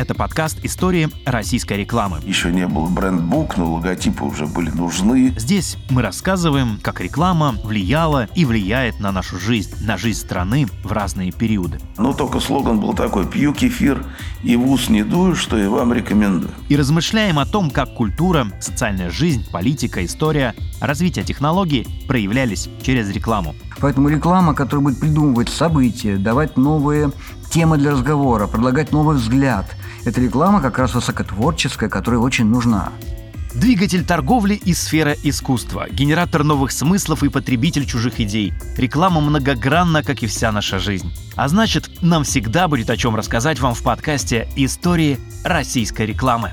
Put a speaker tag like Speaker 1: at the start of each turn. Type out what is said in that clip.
Speaker 1: Это подкаст «Истории российской рекламы».
Speaker 2: Еще не было брендбук, но логотипы уже были нужны.
Speaker 1: Здесь мы рассказываем, как реклама влияла и влияет на нашу жизнь, на жизнь страны в разные периоды.
Speaker 2: Но только слоган был такой «Пью кефир и в ус не дую, что и вам рекомендую».
Speaker 1: И размышляем о том, как культура, социальная жизнь, политика, история, развитие технологий проявлялись через рекламу.
Speaker 3: Поэтому реклама, которая будет придумывать события, давать новые темы для разговора, предлагать новый взгляд, это реклама как раз высокотворческая, которая очень нужна.
Speaker 1: Двигатель торговли и сфера искусства, генератор новых смыслов и потребитель чужих идей. Реклама многогранна, как и вся наша жизнь. А значит, нам всегда будет о чем рассказать вам в подкасте «Истории российской рекламы».